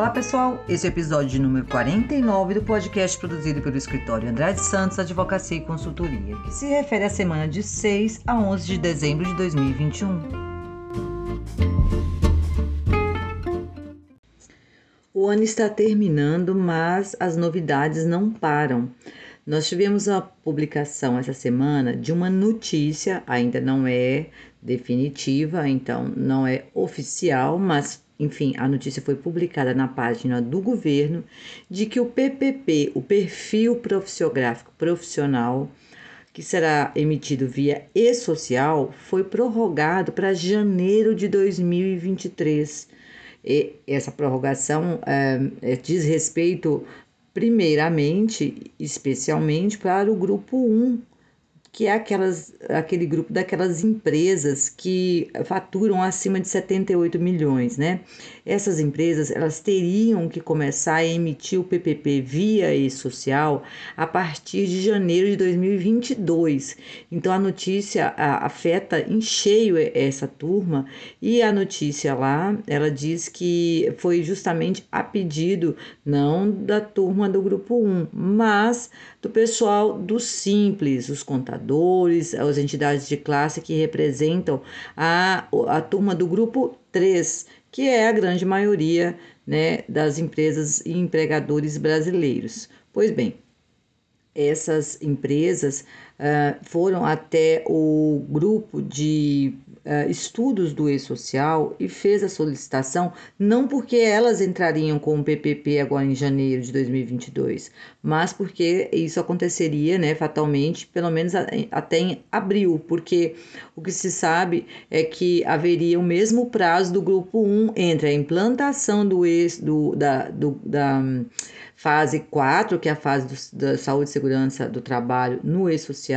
Olá pessoal, esse é o episódio número 49 do podcast produzido pelo escritório Andrade Santos Advocacia e Consultoria, que se refere à semana de 6 a 11 de dezembro de 2021. O ano está terminando, mas as novidades não param. Nós tivemos a publicação essa semana de uma notícia, ainda não é definitiva, então não é oficial, mas enfim, a notícia foi publicada na página do governo de que o PPP, o perfil profissiográfico profissional, que será emitido via e-social, foi prorrogado para janeiro de 2023. E essa prorrogação é, diz respeito, primeiramente, especialmente para o grupo 1 que é aquelas, aquele grupo daquelas empresas que faturam acima de 78 milhões, né? Essas empresas, elas teriam que começar a emitir o PPP via e-social a partir de janeiro de 2022. Então a notícia afeta em cheio essa turma e a notícia lá, ela diz que foi justamente a pedido não da turma do grupo 1, mas do pessoal do simples, os contadores, as entidades de classe que representam a, a turma do grupo 3, que é a grande maioria né, das empresas e empregadores brasileiros. Pois bem, essas empresas uh, foram até o grupo de uh, estudos do e-social e fez a solicitação, não porque elas entrariam com o PPP agora em janeiro de 2022, mas porque isso aconteceria, né, fatalmente, pelo menos até em abril, porque o que se sabe é que haveria o mesmo prazo do grupo 1 entre a implantação do, ex, do, da, do, da fase 4, que é a fase do, da saúde e segurança do trabalho no e-social,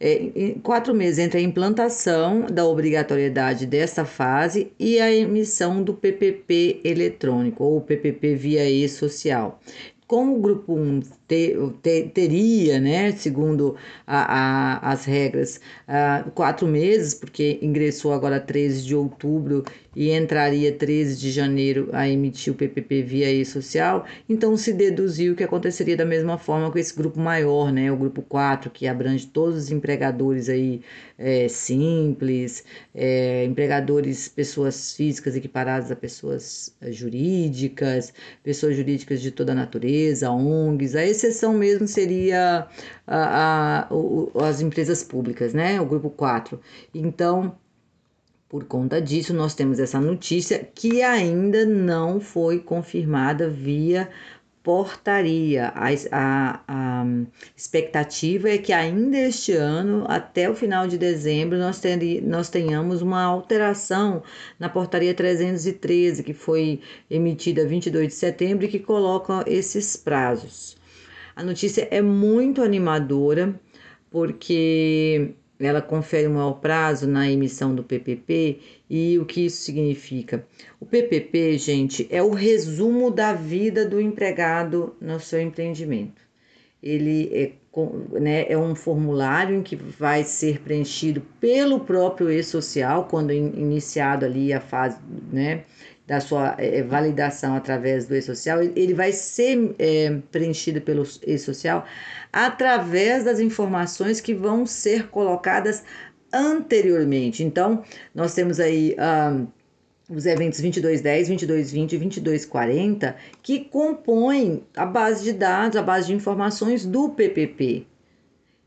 é, quatro meses entre a implantação da obrigatoriedade dessa fase e a emissão do PPP eletrônico ou PPP via e-social. Como o grupo 1 te, te, teria, né, segundo a, a, as regras, uh, quatro meses, porque ingressou agora 13 de outubro e entraria 13 de janeiro a emitir o PPP via e-social, então se deduziu que aconteceria da mesma forma com esse grupo maior, né, o grupo 4, que abrange todos os empregadores aí é, simples, é, empregadores, pessoas físicas equiparadas a pessoas é, jurídicas, pessoas jurídicas de toda a natureza, ONGs, a exceção mesmo seria a, a, a, as empresas públicas, né, o grupo 4. Então, por conta disso, nós temos essa notícia que ainda não foi confirmada via portaria. A, a, a, expectativa é que ainda este ano, até o final de dezembro, nós, nós tenhamos uma alteração na portaria 313, que foi emitida 22 de setembro e que coloca esses prazos. A notícia é muito animadora, porque ela confere um maior prazo na emissão do PPP e o que isso significa? O PPP, gente, é o resumo da vida do empregado no seu empreendimento. Ele é, né, é um formulário em que vai ser preenchido pelo próprio e-social quando iniciado ali a fase, né, da sua é, validação através do e-social, ele vai ser é, preenchido pelo e-social através das informações que vão ser colocadas anteriormente. Então, nós temos aí um, os eventos 2210, 2220 e 2240 que compõem a base de dados, a base de informações do PPP.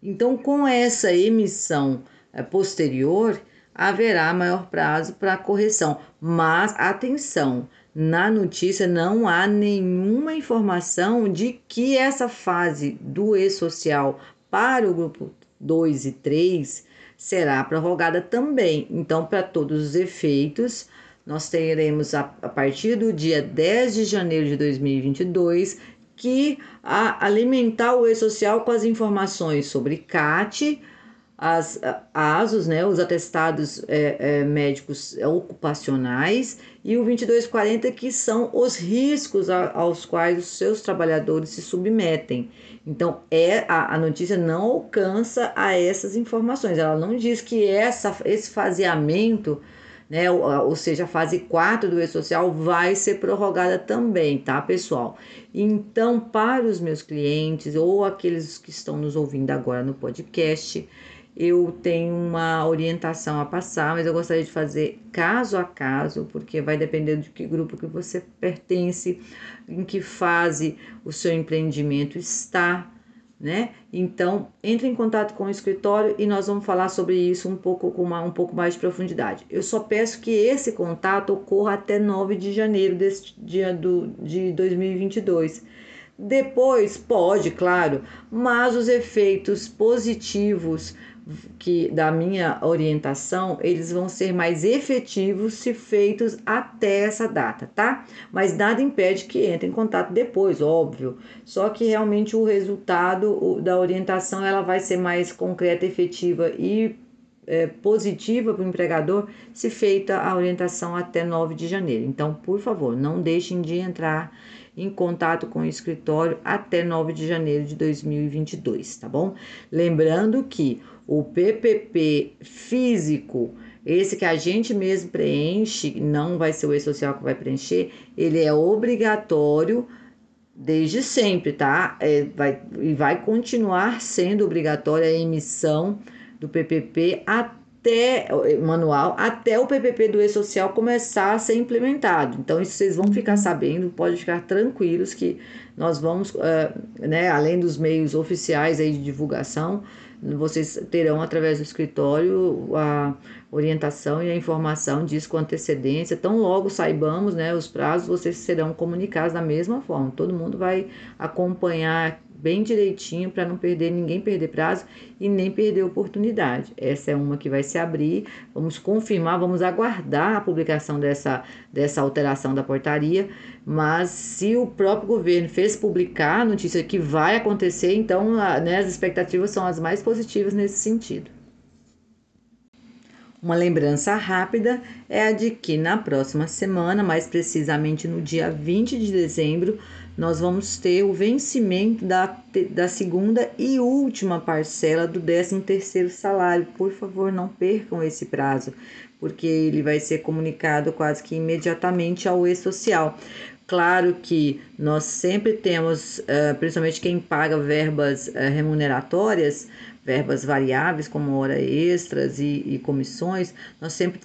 Então, com essa emissão é, posterior, haverá maior prazo para correção. Mas atenção, na notícia não há nenhuma informação de que essa fase do e-social para o grupo 2 e 3 será prorrogada também. Então, para todos os efeitos, nós teremos a, a partir do dia 10 de janeiro de 2022 que alimentar o e-social com as informações sobre CAT, as ASOS, né, os atestados é, é, médicos ocupacionais, e o 2240, que são os riscos a, aos quais os seus trabalhadores se submetem. Então, é a, a notícia não alcança a essas informações, ela não diz que essa, esse faseamento né? Ou, ou seja, a fase 4 do E-Social vai ser prorrogada também, tá, pessoal? Então, para os meus clientes ou aqueles que estão nos ouvindo agora no podcast, eu tenho uma orientação a passar, mas eu gostaria de fazer caso a caso, porque vai depender de que grupo que você pertence, em que fase o seu empreendimento está, né? Então, entre em contato com o escritório e nós vamos falar sobre isso um pouco com uma, um pouco mais de profundidade. Eu só peço que esse contato ocorra até 9 de janeiro deste dia do, de 2022. Depois pode, claro, mas os efeitos positivos que da minha orientação, eles vão ser mais efetivos se feitos até essa data, tá? Mas nada impede que entre em contato depois, óbvio. Só que realmente o resultado da orientação ela vai ser mais concreta, efetiva e é, positiva para o empregador se feita a orientação até 9 de janeiro. Então, por favor, não deixem de entrar em contato com o escritório até 9 de janeiro de 2022, tá bom? Lembrando que o PPP físico, esse que a gente mesmo preenche, não vai ser o e-social que vai preencher, ele é obrigatório desde sempre, tá? É, vai, e vai continuar sendo obrigatória a emissão do PPP até manual, até o PPP do e-social começar a ser implementado. Então, isso vocês vão ficar sabendo, pode ficar tranquilos que nós vamos, uh, né, além dos meios oficiais aí de divulgação, vocês terão através do escritório a orientação e a informação disso com antecedência. Tão logo saibamos né, os prazos, vocês serão comunicados da mesma forma. Todo mundo vai acompanhar bem direitinho para não perder ninguém perder prazo e nem perder oportunidade. Essa é uma que vai se abrir. Vamos confirmar, vamos aguardar a publicação dessa, dessa alteração da portaria. Mas se o próprio governo fez publicar a notícia que vai acontecer, então a, né, as expectativas são as mais positivas nesse sentido. Uma lembrança rápida é a de que na próxima semana, mais precisamente no dia 20 de dezembro, nós vamos ter o vencimento da, da segunda e última parcela do 13º salário. Por favor, não percam esse prazo, porque ele vai ser comunicado quase que imediatamente ao e-social. Claro que nós sempre temos, uh, principalmente quem paga verbas uh, remuneratórias, verbas variáveis como hora extras e, e comissões, nós sempre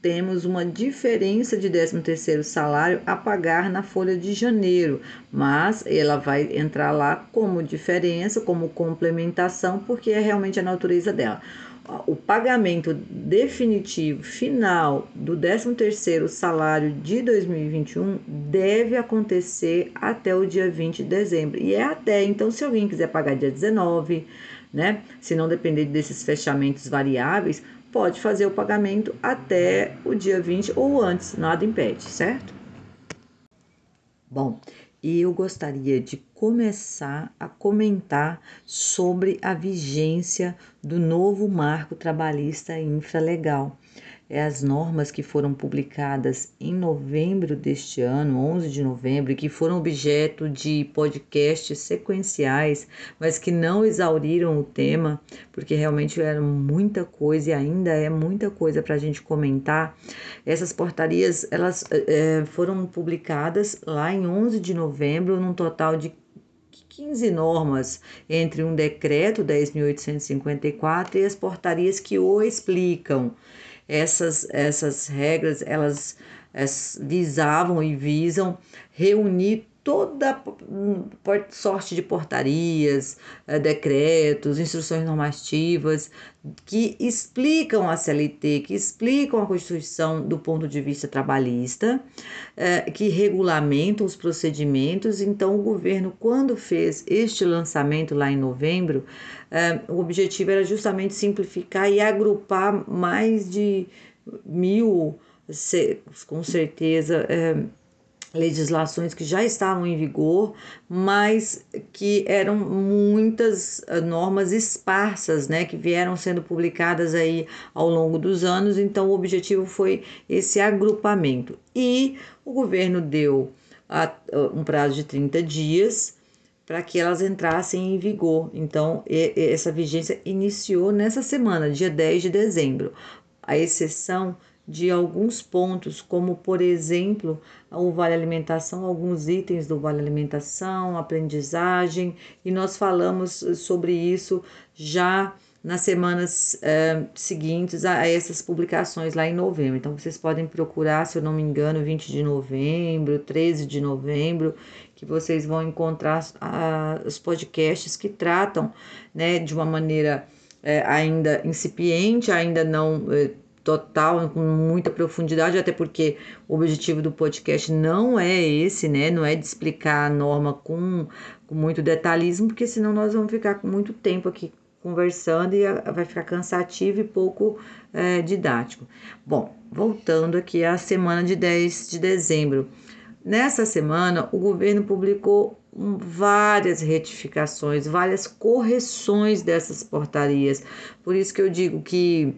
temos uma diferença de 13º salário a pagar na folha de janeiro, mas ela vai entrar lá como diferença, como complementação, porque é realmente a natureza dela. O pagamento definitivo final do 13º salário de 2021 deve acontecer até o dia 20 de dezembro. E é até, então se alguém quiser pagar dia 19, né? Se não depender desses fechamentos variáveis, pode fazer o pagamento até o dia 20 ou antes, nada impede, certo? Bom, e eu gostaria de começar a comentar sobre a vigência do novo marco trabalhista infralegal é as normas que foram publicadas em novembro deste ano, 11 de novembro, e que foram objeto de podcasts sequenciais, mas que não exauriram o tema, porque realmente era muita coisa e ainda é muita coisa para a gente comentar. Essas portarias elas é, foram publicadas lá em 11 de novembro, num total de 15 normas entre um decreto 10.854 e as portarias que o explicam. Essas, essas regras, elas, elas visavam e visam reunir toda sorte de portarias, eh, decretos, instruções normativas que explicam a CLT, que explicam a Constituição do ponto de vista trabalhista, eh, que regulamentam os procedimentos. Então, o governo, quando fez este lançamento lá em novembro, eh, o objetivo era justamente simplificar e agrupar mais de mil, com certeza, legislações que já estavam em vigor, mas que eram muitas eh, normas esparsas, né, que vieram sendo publicadas aí ao longo dos anos. Então, o objetivo foi esse agrupamento. E o governo deu a, um prazo de 30 dias para que elas entrassem em vigor. Então, essa vigência iniciou nessa semana, dia 10 de dezembro. A exceção de alguns pontos, como por exemplo o Vale Alimentação, alguns itens do Vale Alimentação, aprendizagem, e nós falamos sobre isso já nas semanas eh, seguintes a, essas publicações lá em novembro. Então vocês podem procurar, se eu não me engano, 20 de novembro, 13 de novembro, que vocês vão encontrar a, os podcasts que tratam né, de uma maneira eh, ainda incipiente, ainda não eh, total, com muita profundidade, até porque o objetivo do podcast não é esse, né? Não é de explicar a norma com, com muito detalhismo, porque senão nós vamos ficar com muito tempo aqui conversando e vai ficar cansativo e pouco é, didático. Bom, voltando aqui à semana de 10 de dezembro. Nessa semana, o governo publicou várias retificações, várias correções dessas portarias. Por isso que eu digo que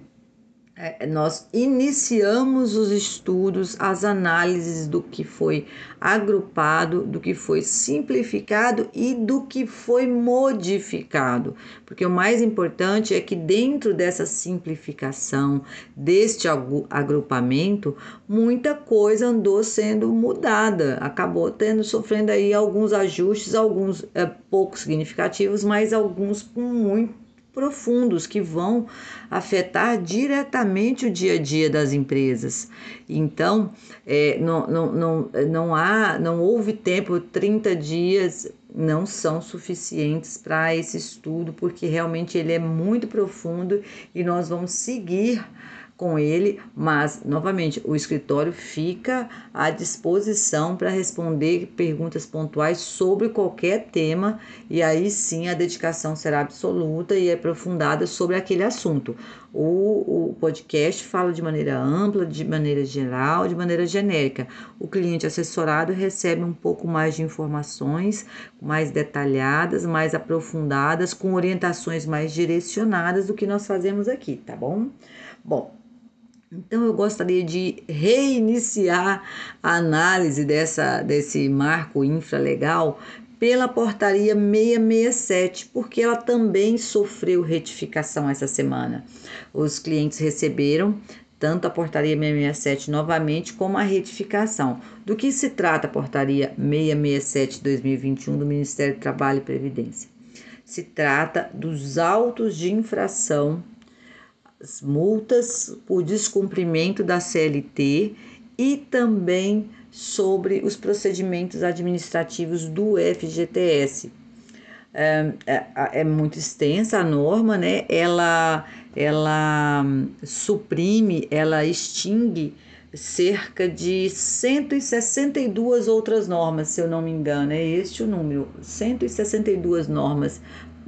nós iniciamos os estudos, as análises do que foi agrupado, do que foi simplificado e do que foi modificado. Porque o mais importante é que dentro dessa simplificação, deste agrupamento, muita coisa andou sendo mudada, acabou tendo sofrendo aí alguns ajustes, alguns é, pouco significativos, mas alguns com muito profundos que vão afetar diretamente o dia a dia das empresas. Então, é, não, não, não, não, há, não houve tempo, 30 dias não são suficientes para esse estudo, porque realmente ele é muito profundo e nós vamos seguir com ele, mas novamente o escritório fica à disposição para responder perguntas pontuais sobre qualquer tema e aí sim a dedicação será absoluta e aprofundada sobre aquele assunto. O, o podcast fala de maneira ampla, de maneira geral, de maneira genérica. O cliente assessorado recebe um pouco mais de informações mais detalhadas, mais aprofundadas, com orientações mais direcionadas do que nós fazemos aqui, tá bom? Bom, então eu gostaria de reiniciar a análise dessa, desse marco infralegal pela portaria 667, porque ela também sofreu retificação essa semana. Os clientes receberam tanto a portaria 667 novamente como a retificação. Do que se trata a portaria 667 2021 do Ministério do Trabalho e Previdência? Se trata dos autos de infração as multas por descumprimento da CLT e também sobre os procedimentos administrativos do FGTS. É, é, é, muito extensa a norma, né? Ela, ela suprime, ela extingue cerca de 162 outras normas, se eu não me engano, é este o número, 162 normas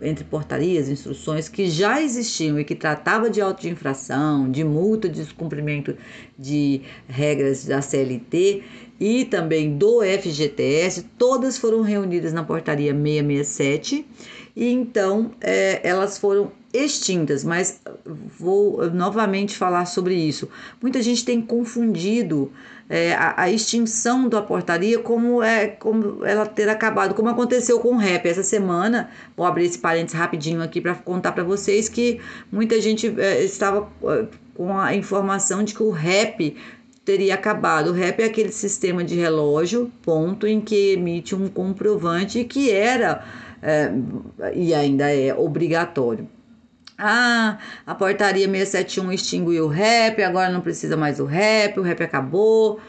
entre portarias, instruções que já existiam e que tratava de auto de infração, de multa de descumprimento de regras da CLT e também do FGTS, todas foram reunidas na portaria 667 e então é, elas foram extintas, mas vou novamente falar sobre isso. Muita gente tem confundido é, a, a, extinção da portaria como é como ela ter acabado, como aconteceu com o rap essa semana. Vou abrir esse parênteses rapidinho aqui para contar para vocês que muita gente é, estava com a informação de que o rap teria acabado. O REP é aquele sistema de relógio, ponto, em que emite um comprovante que era é, e ainda é obrigatório. Ah, a portaria 671 extinguiu o REP, agora não precisa mais o REP, o REP acabou.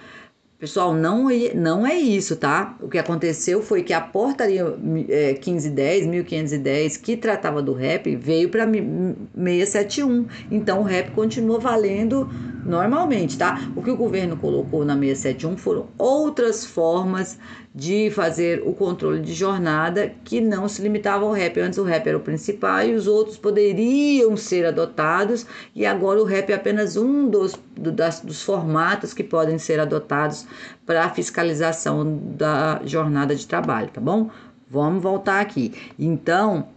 Pessoal, não é, não é isso, tá? O que aconteceu foi que a portaria é, 1510, 1510, que tratava do REP, veio para 671. Então o REP continuou valendo normalmente, tá? O que o governo colocou na 671 foram outras formas de fazer o controle de jornada que não se limitava ao REP. Antes o REP era o principal e os outros poderiam ser adotados, e agora o REP é apenas um dos, do, das, dos formatos que podem ser adotados para a fiscalização da jornada de trabalho, tá bom? Vamos voltar aqui. Então,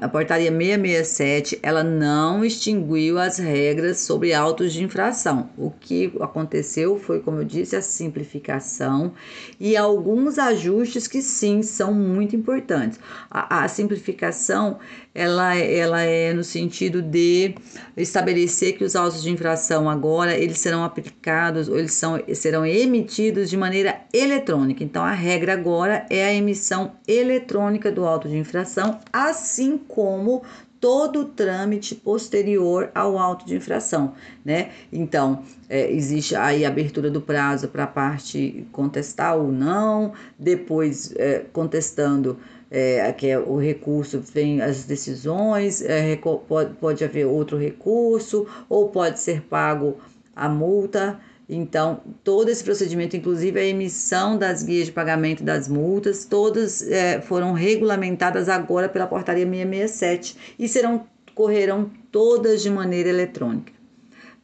a, portaria 667 ela não extinguiu as regras sobre autos de infração. O que aconteceu foi, como eu disse, a simplificação e alguns ajustes que sim são muito importantes. A, a simplificação ela, ela é no sentido de estabelecer que os autos de infração agora eles serão aplicados ou eles são, serão emitidos de maneira eletrônica. Então a regra agora é a emissão eletrônica do auto de infração, assim como todo o trâmite posterior ao auto de infração, né? Então, é, existe aí a abertura do prazo para a parte contestar ou não, depois é, contestando é, que é o recurso vem as decisões, é, pode, pode haver outro recurso, ou pode ser pago a multa. Então, todo esse procedimento, inclusive a emissão das guias de pagamento das multas, todas é, foram regulamentadas agora pela portaria 667 e serão correrão todas de maneira eletrônica.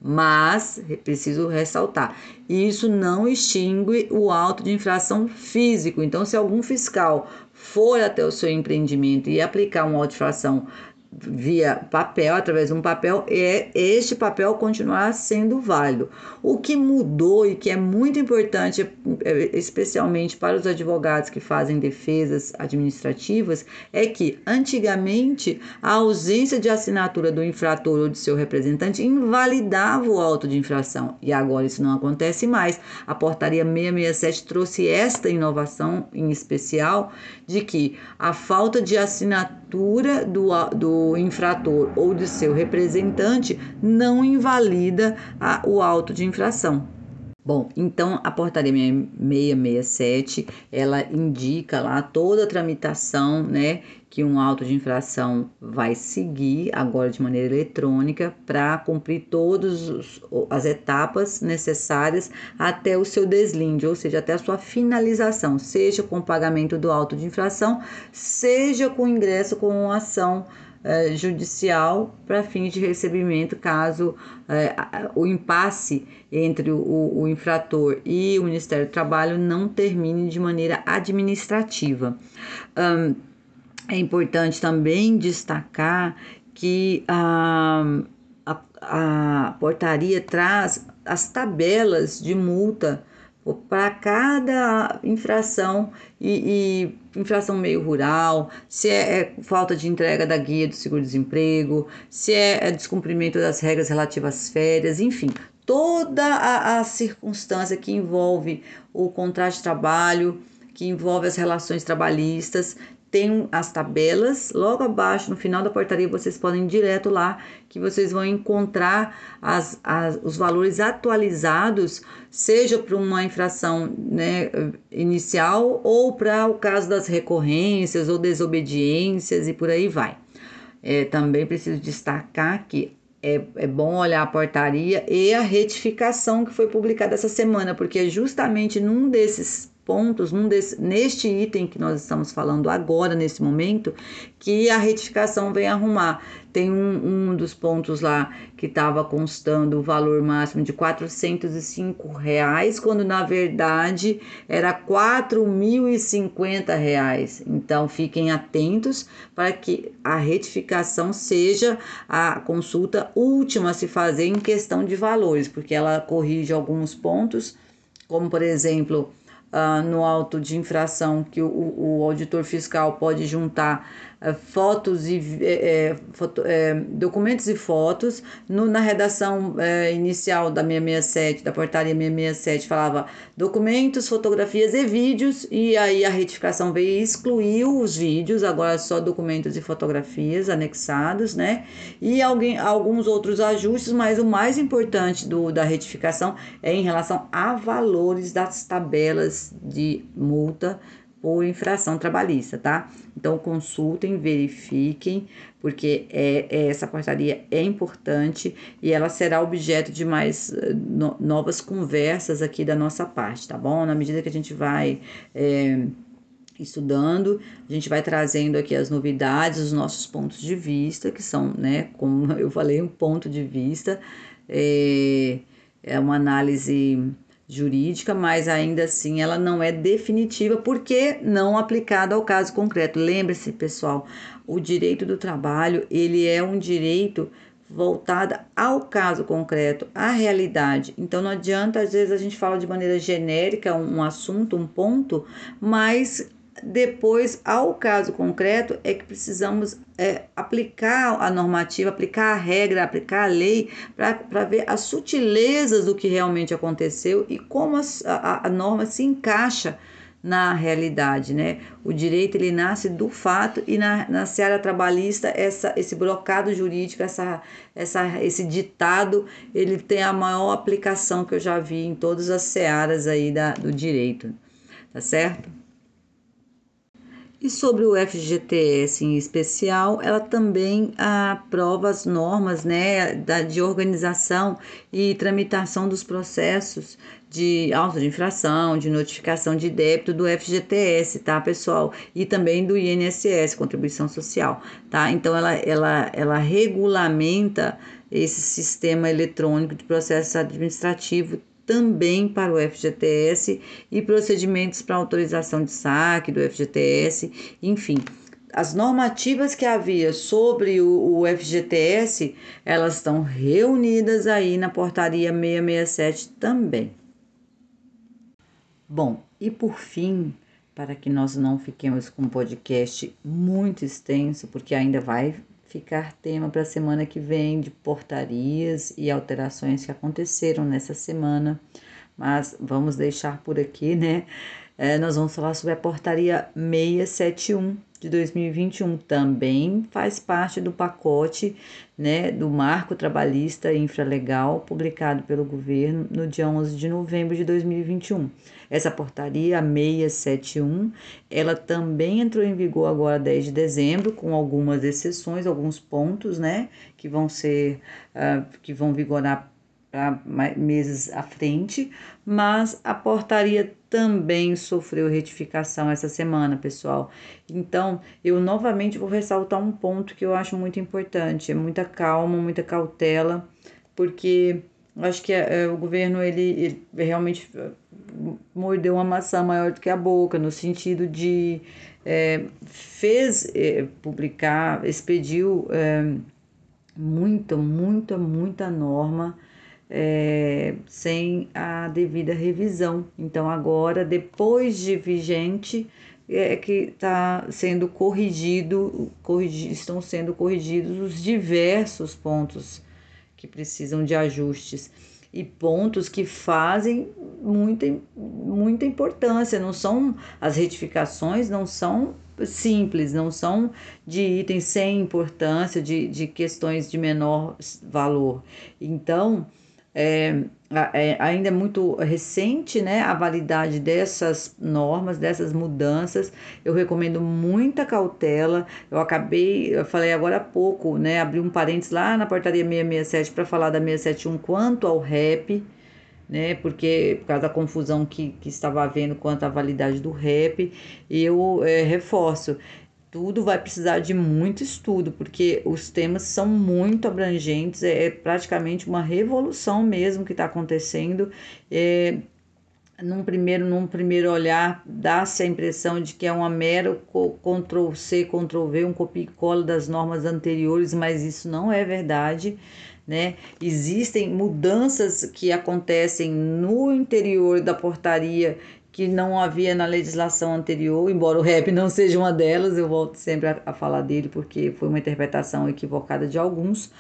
Mas, preciso ressaltar, isso não extingue o auto de infração físico. Então, se algum fiscal for até o seu empreendimento e aplicar uma infração via papel, através de um papel, é este papel continuar sendo válido. O que mudou e que é muito importante, é, especialmente para os advogados que fazem defesas administrativas, é que antigamente a ausência de assinatura do infrator ou de seu representante invalidava o auto de infração e agora isso não acontece mais. A portaria 667 trouxe esta inovação em especial de que a falta de assinatura do, do infrator ou de seu representante não invalida a, o auto de infração. Bom, então a portaria 667, ela indica lá toda a tramitação, né, que um auto de infração vai seguir agora de maneira eletrônica para cumprir todas as etapas necessárias até o seu deslinde, ou seja, até a sua finalização, seja com o pagamento do auto de infração, seja com ingresso com ação eh, judicial para fins de recebimento, caso eh, o impasse entre o, infrator e o Ministério do Trabalho não termine de maneira administrativa. É importante também destacar que a, a, a portaria traz as tabelas de multa para cada infração e, e, infração meio rural, se é, é, falta de entrega da guia do seguro-desemprego, se é, é, descumprimento das regras relativas às férias, enfim, toda a, a circunstância que envolve o contrato de trabalho, que envolve as relações trabalhistas, tem as tabelas, logo abaixo, no final da portaria, vocês podem ir direto lá, que vocês vão encontrar as, as, os valores atualizados, seja para uma infração né, inicial ou para o caso das recorrências ou desobediências e por aí vai. É, também preciso destacar que é, é bom olhar a portaria e a retificação que foi publicada essa semana, porque justamente num desses pontos desse, neste item que nós estamos falando agora, nesse momento, que a retificação vem arrumar. Tem um, um dos pontos lá que estava constando o valor máximo de 405 reais, quando na verdade era 4.050 reais. Então fiquem atentos para que a retificação seja a consulta última a se fazer em questão de valores, porque ela corrige alguns pontos, como por exemplo uh, no auto de infração que o, o auditor fiscal pode juntar fotos e é, foto, é, documentos e fotos. No, na redação é, inicial da 667, da portaria 667, falava documentos, fotografias e vídeos, e aí a retificação veio e excluiu os vídeos, agora só documentos e fotografias anexados, né? E alguém, alguns outros ajustes, mas o mais importante do, da retificação é em relação a valores das tabelas de multa por infração trabalhista, tá? Então consultem, verifiquem, porque é, é, essa portaria é importante e ela será objeto de mais eh, no, novas conversas aqui da nossa parte, tá bom? Na medida que a gente vai é, estudando, a gente vai trazendo aqui as novidades, os nossos pontos de vista, que são, né, como eu falei, um ponto de vista, é, é uma análise jurídica, mas ainda assim ela não é definitiva porque não aplicada ao caso concreto. Lembre-se, pessoal, o direito do trabalho, ele é um direito voltado ao caso concreto, à realidade. Então não adianta às vezes a gente fala de maneira genérica um, assunto, um ponto, mas depois, ao caso concreto, é que precisamos é, aplicar a normativa, aplicar a regra, aplicar a lei, para ver as sutilezas do que realmente aconteceu e como a, a, a norma se encaixa na realidade, né? O direito ele nasce do fato e na, na seara trabalhista essa, esse brocado jurídico, essa, essa, esse ditado, ele tem a maior aplicação que eu já vi em todas as searas aí da, do direito, tá certo? E sobre o FGTS em especial, ela também aprova as normas né, da, de organização e tramitação dos processos de auto de infração, de notificação de débito do FGTS, tá, pessoal? E também do INSS, contribuição social, tá? Então ela ela ela regulamenta esse sistema eletrônico de processo administrativo também para o FGTS e procedimentos para autorização de saque do FGTS, enfim. As normativas que havia sobre o, FGTS, elas estão reunidas aí na portaria 667 também. Bom, e por fim, para que nós não fiquemos com um podcast muito extenso, porque ainda vai ficar tema para a semana que vem de portarias e alterações que aconteceram nessa semana, mas vamos deixar por aqui, né? É, nós vamos falar sobre a portaria 671 de 2021, também faz parte do pacote né, do Marco Trabalhista Infralegal, publicado pelo governo no dia 11 de novembro de 2021. Essa portaria 671, ela também entrou em vigor agora 10 de dezembro, com algumas exceções, alguns pontos, né, que vão ser, uh, que vão vigorar para meses à frente, mas a portaria também sofreu retificação essa semana, pessoal. Então, eu novamente vou ressaltar um ponto que eu acho muito importante, é muita calma, muita cautela, porque acho que é, o governo ele, ele, realmente eh, mordeu uma maçã maior do que a boca, no sentido de é, fez é, publicar, expediu muita, muita, muita norma é, sem a devida revisão. Então, agora, depois de vigente, é que está sendo corrigido, corrigi, estão sendo corrigidos os diversos pontos que precisam de ajustes e pontos que fazem muita, muita importância. Não são as retificações, não são simples, não são de itens sem importância, de, de questões de menor valor. Então, é, é, ainda é muito recente né, a validade dessas normas, dessas mudanças. Eu recomendo muita cautela. Eu acabei, eu falei agora há pouco, né, abri um parênteses lá na portaria 667 para falar da 671 quanto ao REP, né, porque por causa da confusão que, que estava havendo quanto à validade do REP, eu é, reforço tudo vai precisar de muito estudo, porque os temas são muito abrangentes, é, é praticamente uma revolução mesmo que está acontecendo. É, num primeiro, num primeiro olhar, dá-se a impressão de que é uma mera Ctrl-C, Ctrl-V, um copia e cola das normas anteriores, mas isso não é verdade. Né? Existem mudanças que acontecem no interior da portaria que não havia na legislação anterior, embora o rap não seja uma delas, eu volto sempre a, a falar dele porque foi uma interpretação equivocada de alguns,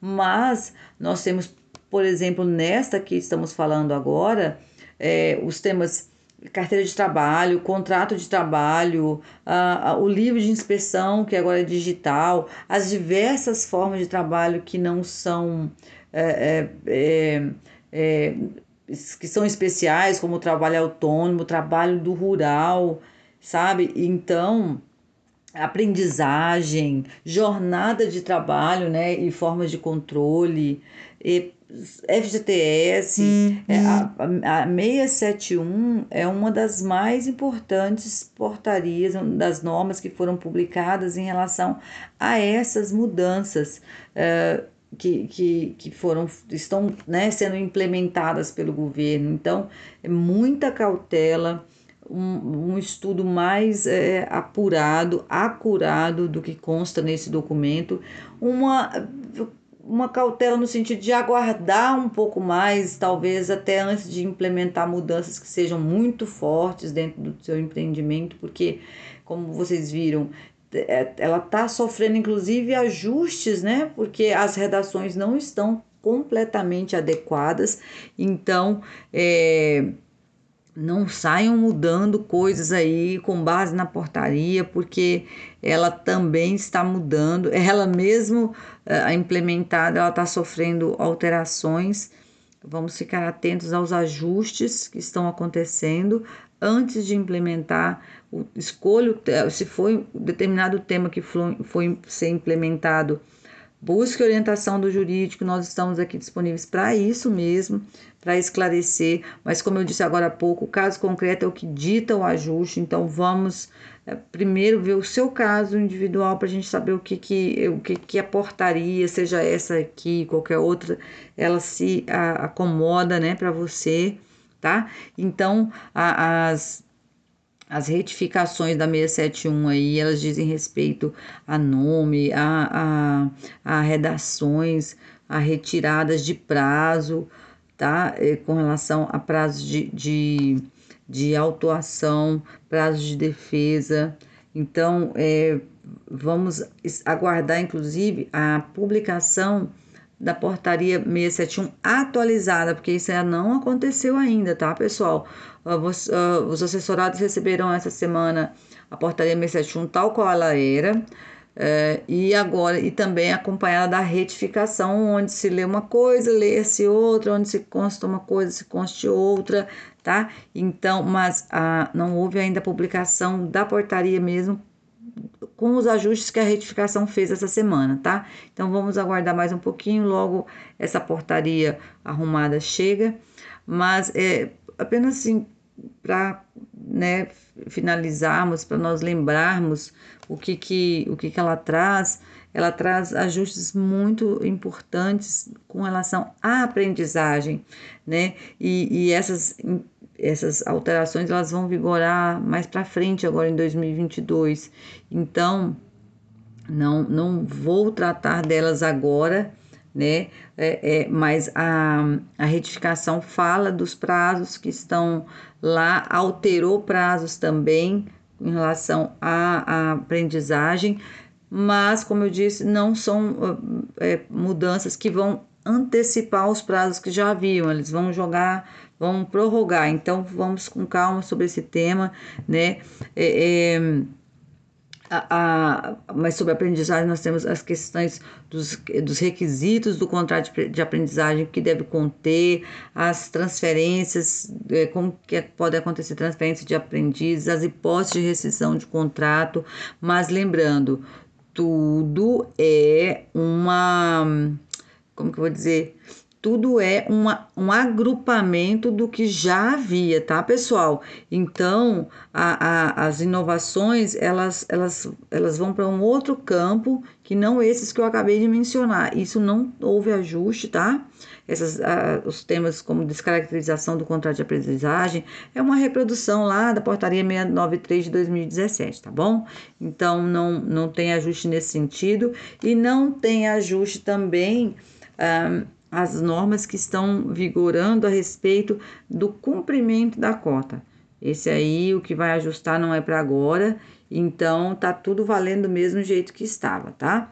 mas nós temos, por exemplo, nesta que estamos falando agora, é, os temas carteira de trabalho, contrato de trabalho, uh, o livro de inspeção, que agora é digital, as diversas formas de trabalho que não são é, é, é, que são especiais, como o trabalho autônomo, o trabalho do rural, sabe? Então, aprendizagem, jornada de trabalho, né, e formas de controle, e FGTS, uhum. é, a, a 671 é uma das mais importantes portarias, das normas que foram publicadas em relação a essas mudanças. Uh, que, que, que foram estão né, sendo implementadas pelo governo. Então, é muita cautela, um, um estudo mais é, apurado, acurado do que consta nesse documento, uma uma cautela no sentido de aguardar um pouco mais, talvez até antes de implementar mudanças que sejam muito fortes dentro do seu empreendimento, porque, como vocês viram, ela está sofrendo inclusive ajustes, né? Porque as redações não estão completamente adequadas, então é, não saiam mudando coisas aí com base na portaria, porque ela também está mudando, ela mesmo uh, implementada, ela está sofrendo alterações. Vamos ficar atentos aos ajustes que estão acontecendo antes de implementar. O, escolho se foi determinado tema que foi, ser implementado Busque orientação do jurídico, nós estamos aqui disponíveis para isso mesmo, para esclarecer. Mas, como eu disse agora há pouco, o caso concreto é o que dita o ajuste, então vamos é, primeiro ver o seu caso individual para a gente saber o que, que, o que, que a portaria, seja essa aqui, qualquer outra, ela se acomoda né, para você, tá? Então, as as retificações da 671 aí, elas dizem respeito a nome, a, a, a redações, a retiradas de prazo, tá? É, com relação a prazos de, de, de autuação, prazos de defesa. Então, é, vamos aguardar, inclusive, a publicação da portaria 671 atualizada, porque isso não aconteceu ainda, tá, pessoal? Uh, uh, os assessorados receberam essa semana a portaria 671 tal qual ela era, uh, e agora, e também acompanhada da retificação, onde se lê uma coisa, lê-se outra, onde se consta uma coisa, se conste outra, tá? Então, mas a, não houve ainda a publicação da portaria mesmo com os ajustes que a retificação fez essa semana, tá? Então vamos aguardar mais um pouquinho, logo essa portaria arrumada chega, mas é apenas assim para né, finalizarmos, para nós lembrarmos o que, que, o que, que ela traz, ela traz ajustes muito importantes com relação à aprendizagem, né? E, e essas essas alterações elas vão vigorar mais para frente agora em 2022. Então, não não vou tratar delas agora, né? É, é, mas a, a retificação fala dos prazos que estão lá, alterou prazos também em relação à, à aprendizagem, mas, como eu disse, não são é, mudanças que vão antecipar os prazos que já haviam, eles vão jogar vamos prorrogar. Então, vamos com calma sobre esse tema, né? É, é, a, a, mas sobre aprendizagem nós temos as questões dos, dos requisitos do contrato de, de aprendizagem que deve conter, as transferências, é, como que é, pode acontecer transferência de aprendizes, as hipóteses de rescisão de contrato, mas lembrando, tudo é uma, como que eu vou dizer, tudo é uma, um agrupamento do que já havia, tá, pessoal? Então, a, a, as inovações, elas, elas, elas vão para um outro campo que não esses que eu acabei de mencionar. Isso não houve ajuste, tá? Essas, a, os temas como descaracterização do contrato de aprendizagem é uma reprodução lá da portaria 693 de 2017, tá bom? Então, não, não tem ajuste nesse sentido e não tem ajuste também... Um, as normas que estão vigorando a respeito do cumprimento da cota. Esse aí, o que vai ajustar não é para agora, então tá tudo valendo do mesmo jeito que estava, tá?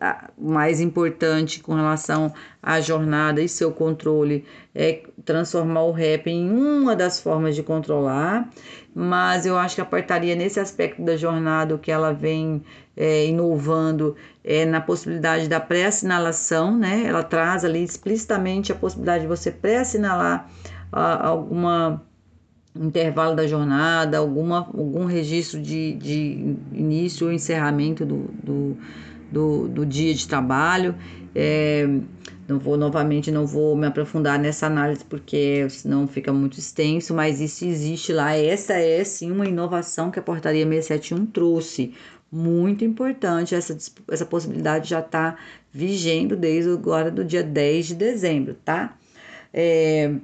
Ah, mais importante com relação à jornada e seu controle é transformar o REP em uma das formas de controlar, mas eu acho que a portaria nesse aspecto da jornada, o que ela vem é, inovando é, na possibilidade da pré-assinalação, né? Ela traz ali explicitamente a possibilidade de você pré-assinalar uh, alguma intervalo da jornada, alguma, algum registro de, de início ou encerramento do, do, do, do dia de trabalho. É, não vou novamente não vou me aprofundar nessa análise porque senão fica muito extenso, mas isso existe lá. Essa é sim uma inovação que a portaria 671 trouxe muito importante. Essa, essa possibilidade já está vigendo desde agora do dia 10 de dezembro, tá? É,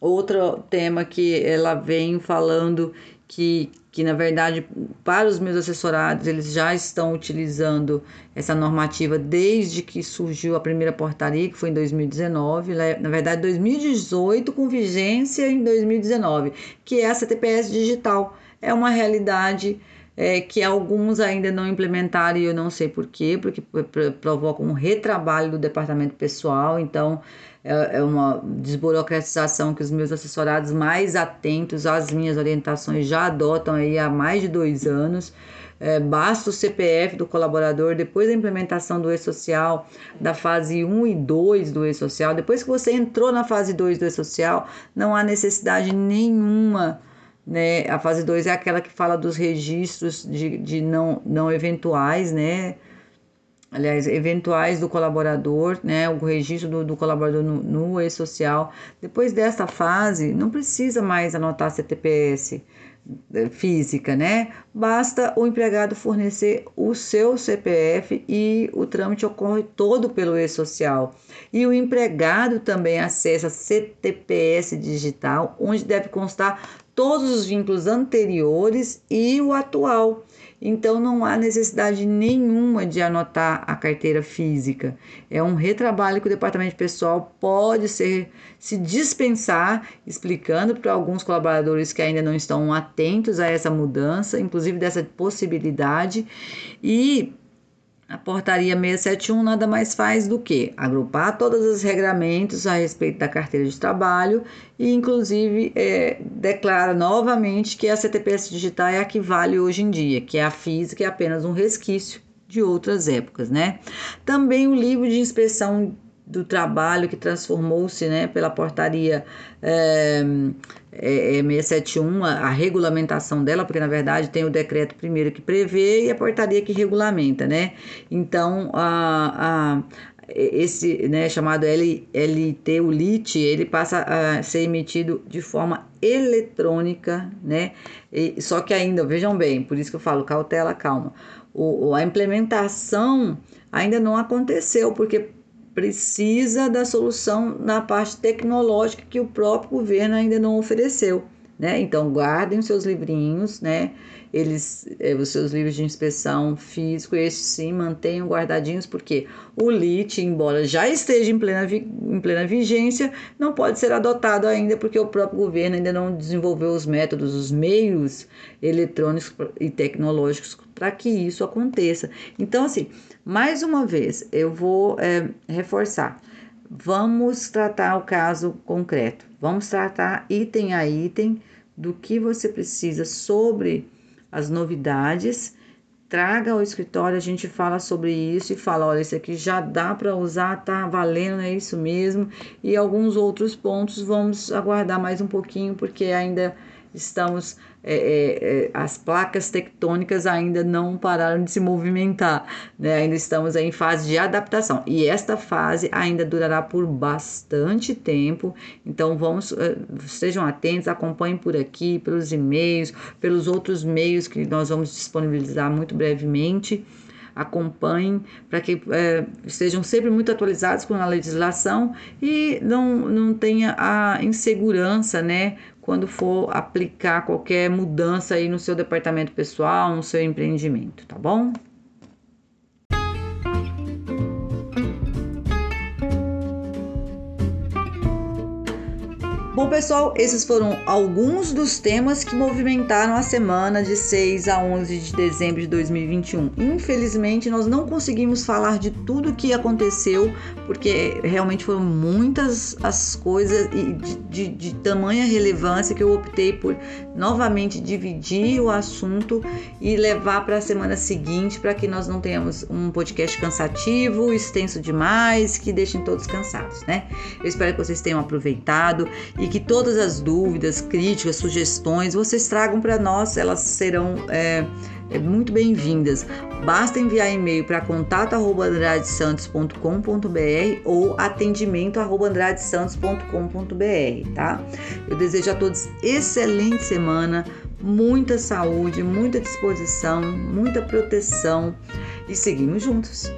outro tema que ela vem falando que, que na verdade para os meus assessorados eles já estão utilizando essa normativa desde que surgiu a primeira portaria, que foi em 2019, na verdade 2018 com vigência em 2019, que é a CTPS digital. É uma realidade é, que alguns ainda não implementaram e eu não sei por quê, porque provoca um retrabalho do departamento pessoal, então é, é uma desburocratização que os meus assessorados mais atentos às minhas orientações já adotam aí há mais de dois anos. É, basta o CPF do colaborador, depois da implementação do e-social, da fase 1 e 2 do e-social, depois que você entrou na fase 2 do e-social, não há necessidade nenhuma né? A fase 2 é aquela que fala dos registros de, de não, não eventuais, né? Aliás, eventuais do colaborador, né? O registro do, do colaborador no, no e-social. Depois dessa fase, não precisa mais anotar CTPS eh, física, né? Basta o empregado fornecer o seu CPF e o trâmite ocorre todo pelo e-social. E o empregado também acessa CTPS digital, onde deve constar todos os vínculos anteriores e o atual. Então não há necessidade nenhuma de anotar a carteira física. É um retrabalho que o departamento pessoal pode ser se dispensar, explicando para alguns colaboradores que ainda não estão atentos a essa mudança, inclusive dessa possibilidade, e a portaria 671 nada mais faz do que agrupar todos os regramentos a respeito da carteira de trabalho e, inclusive, é, declara novamente que a CTPS digital é a que vale hoje em dia, que é a física é apenas um resquício de outras épocas, né? Também o livro de inspeção do trabalho que transformou-se né, pela portaria é, é, 671, a, a, regulamentação dela, porque na verdade tem o decreto primeiro que prevê e a portaria que regulamenta, né? Então, a, a esse né, chamado L, LT, o LIT, ele passa a ser emitido de forma eletrônica, né? E, só que ainda, vejam bem, por isso que eu falo cautela, calma. O, a implementação ainda não aconteceu, porque precisa da solução na parte tecnológica que o próprio governo ainda não ofereceu. Né? Então, guardem os seus livrinhos, né? Eles, é, os seus livros de inspeção físico, esses sim, mantenham guardadinhos, porque o LIT, embora já esteja em plena, em plena vigência, não pode ser adotado ainda, porque o próprio governo ainda não desenvolveu os métodos, os meios eletrônicos e tecnológicos para que isso aconteça. Então, assim, mais uma vez, eu vou é, reforçar. Vamos tratar o caso concreto. Vamos tratar item a item do que você precisa sobre as novidades. Traga ao escritório, a gente fala sobre isso e fala: olha, isso aqui já dá para usar, tá valendo, é isso mesmo. E alguns outros pontos vamos aguardar mais um pouquinho, porque ainda estamos é, é, é, as placas tectônicas ainda não pararam de se movimentar, né? ainda estamos em fase de adaptação e esta fase ainda durará por bastante tempo. Então vamos, é, estejam atentos, acompanhem por aqui, pelos e-mails, pelos outros meios que nós vamos disponibilizar muito brevemente acompanhem para que é, estejam sempre muito atualizados com a legislação e não, não tenha a insegurança, né, quando for aplicar qualquer mudança aí no seu departamento pessoal, no seu empreendimento, tá bom? Bom, pessoal, esses foram alguns dos temas que movimentaram a semana de 6 a 11 de dezembro de 2021. Infelizmente, nós não conseguimos falar de tudo que aconteceu, porque realmente foram muitas as coisas e de, de, de tamanha relevância que eu optei por novamente dividir o assunto e levar para a semana seguinte, para que nós não tenhamos um podcast cansativo, extenso demais, que deixem todos cansados, né? Eu espero que vocês tenham aproveitado e e que todas as dúvidas, críticas, sugestões vocês tragam para nós, elas serão é, é muito bem-vindas. Basta enviar e-mail para contato@andradesantos.com.br ou atendimento@andradesantos.com.br, tá? Eu desejo a todos excelente semana, muita saúde, muita disposição, muita proteção e seguimos juntos.